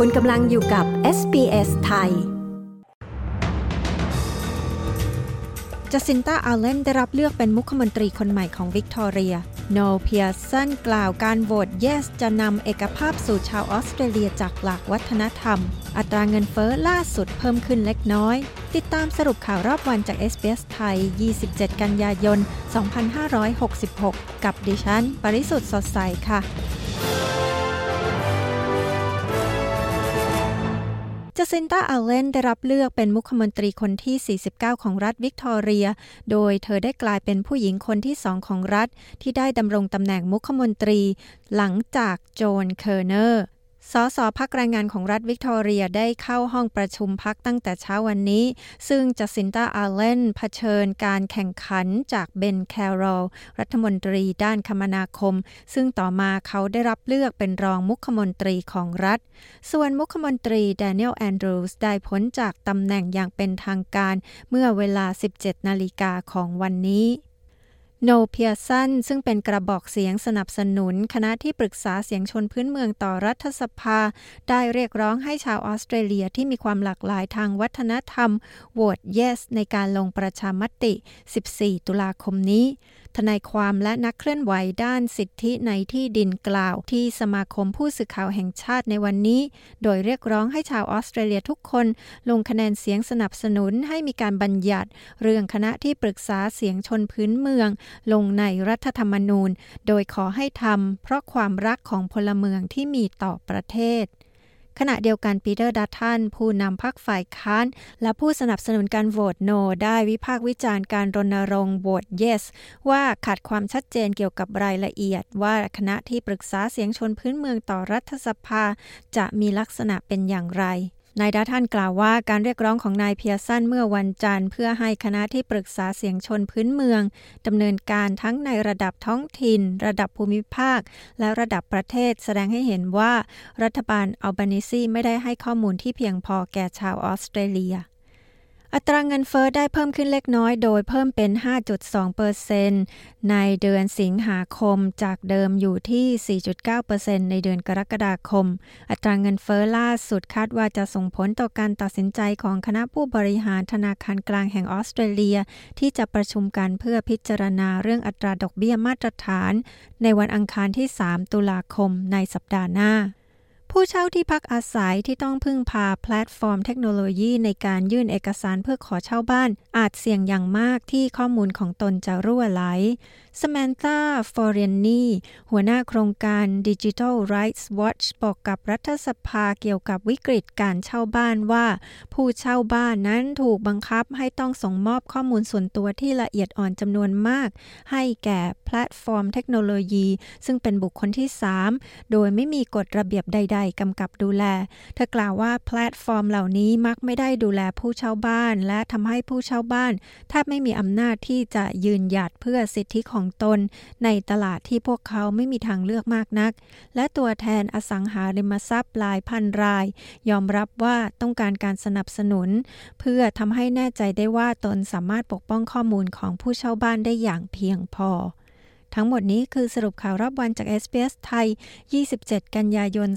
คุณกำลังอยู่กับ SBS ไทยจาซินตาอัลเลนได้รับเลือกเป็นมุขมนตรีคนใหม่ของวิกตอเรีย โนเพียสันกล่าวการโหวต Yes จะนำเอกภาพสู่ชาวออสเตรเลียจากหลักวัฒนธรรม อัตราเงินเฟ้อล่าสุดเพิ่มขึ้นเล็กน้อย ติดตามสรุปข่าวรอบวันจาก SBS ไทย 27 กันยายน 2566 กับดิฉัน ปริสุทธิ์สดใสค่ะ จาซินตาอัลเลนได้รับเลือกเป็นมุขมนตรีคนที่ 49 ของรัฐวิกตอเรีย โดยเธอได้กลายเป็นผู้หญิงคนที่สองของรัฐที่ได้ดำรงตำแหน่งมุขมนตรี หลังจากโจนเคอร์เนอร์ สส.พรรคแรงงานของรัฐวิกตอเรียได้เข้าห้องประชุมพรรคตั้งแต่เช้าวันนี้ ซึ่งจาซินตาอัลเลนเผชิญการแข่งขันจากเบนแคร์รอลรัฐมนตรีด้านคมนาคม ซึ่งต่อมาเขาได้รับเลือกเป็นรองมุขมนตรีของรัฐ ส่วนมุขมนตรีแดเนียลแอนดรูส์ได้พ้นจากตำแหน่งอย่างเป็นทางการเมื่อเวลา 17 นาฬิกาของวันนี้ โนเพียสันซึ่งเป็นกระบอกเสียงสนับสนุน คณะที่ปรึกษาเสียงชนพื้นเมืองต่อรัฐสภา ได้เรียกร้องให้ชาวออสเตรเลียที่มีความหลากหลายทางวัฒนธรรมโหวต yes ในการลงประชามติ 14 ตุลาคมนี้ ทนายความและนักเคลื่อนไหวด้านสิทธิในที่ดินกล่าว ที่สมาคมผู้สื่อข่าวแห่งชาติในวันนี้ โดยเรียกร้องให้ชาวออสเตรเลียทุกคน ลงคะแนนเสียงสนับสนุนให้มีการบัญญัติ เรื่องคณะที่ปรึกษาเสียงชนพื้นเมือง ลงในรัฐธรรมนูญ โดยขอให้ทำเพราะความรักของพลเมืองที่มีต่อประเทศ ขณะเดียวกันปีเตอร์ดัตทันผู้นำพรรคฝ่ายค้าน และผู้สนับสนุนการโหวตโน ได้วิพากษ์วิจารณ์การรณรงค์โหวตเยสว่าขาดความชัดเจนเกี่ยวกับรายละเอียด ว่าคณะที่ปรึกษาเสียงชนพื้นเมืองต่อรัฐสภา จะมีลักษณะเป็นอย่างไร นายดาทันกล่าวว่าการเรียกร้องของนายเพียสันเมื่อวันจันทร์ เพื่อให้คณะที่ปรึกษาเสียงชนพื้นเมืองดำเนินการทั้งในระดับท้องถิ่น ระดับภูมิภาค และระดับประเทศแสดงให้เห็นว่า รัฐบาลอัลบานิซีไม่ได้ให้ข้อมูลที่เพียงพอแก่ชาวออสเตรเลีย อัตราเงินเฟอ้อได้เพิ่มขึ้นเล็กน้อยโดยเพิ่มเป็น 5.2เปอร์เซนในเดือนสิงหาคมจากเดิมอยู่ที่ 4.9เปอร์เซนในเดือนกรกฎาคม อัตราเงินเฟอ้อล่าสุดคาดว่าจะส่งผลต่อการตัดสินใจของคณะผู้บริหารธนาคารกลางแห่งออสเตรเลีย ที่จะประชุมกันเพื่อพิจารณาเรื่องอัตราดอกเบี้ยมาตรฐาน ในวันอังคารที่ 3 ตุลาคมในสัปดาห์หน้า ผู้เช่าที่พักอาศัยที่ต้องพึ่งพาแพลตฟอร์มเทคโนโลยีในการยื่นเอกสารเพื่อขอเช่าบ้าน อาจเสี่ยงอย่างมากที่ข้อมูลของตนจะรั่วไหลซาแมนธา ฟลอเรอานีหัวหน้าโครงการ Digital Rights Watch บอกกับรัฐสภาเกี่ยวกับวิกฤตการเช่าบ้านว่า ผู้เช่าบ้านนั้นถูกบังคับให้ต้องส่งมอบข้อมูลส่วนตัวที่ละเอียดอ่อนจำนวนมาก ให้แก่แพลตฟอร์มเทคโนโลยี ซึ่งเป็นบุคคลที่ 3 โดยไม่มีกฎระเบียบใดกำกับดูแล เธอกล่าวว่าแพลตฟอร์มเหล่านี้มักไม่ได้ดูแลผู้เช่าบ้าน และทำให้ผู้เช่าบ้านแทบไม่มีอำนาจที่จะยืนหยัดเพื่อสิทธิของตน ในตลาดที่พวกเขาไม่มีทางเลือกมากนัก และตัวแทนอสังหาริมทรัพย์หลายพันราย ยอมรับว่าต้องการการสนับสนุน เพื่อทำให้แน่ใจได้ว่าตนสามารถปกป้องข้อมูลของผู้เช่าบ้านได้อย่างเพียงพอ ทั้งหมดนี้คือสรุปข่าวรอบวันจาก SBS ไทย 27 กันยายน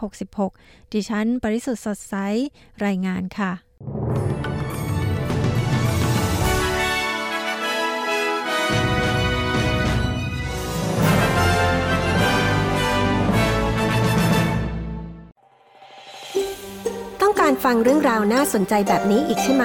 2566 ดิฉัน ปริสุทธ์สดใส รายงานค่ะต้องการฟังเรื่องราวน่าสนใจแบบนี้อีกใช่ไหม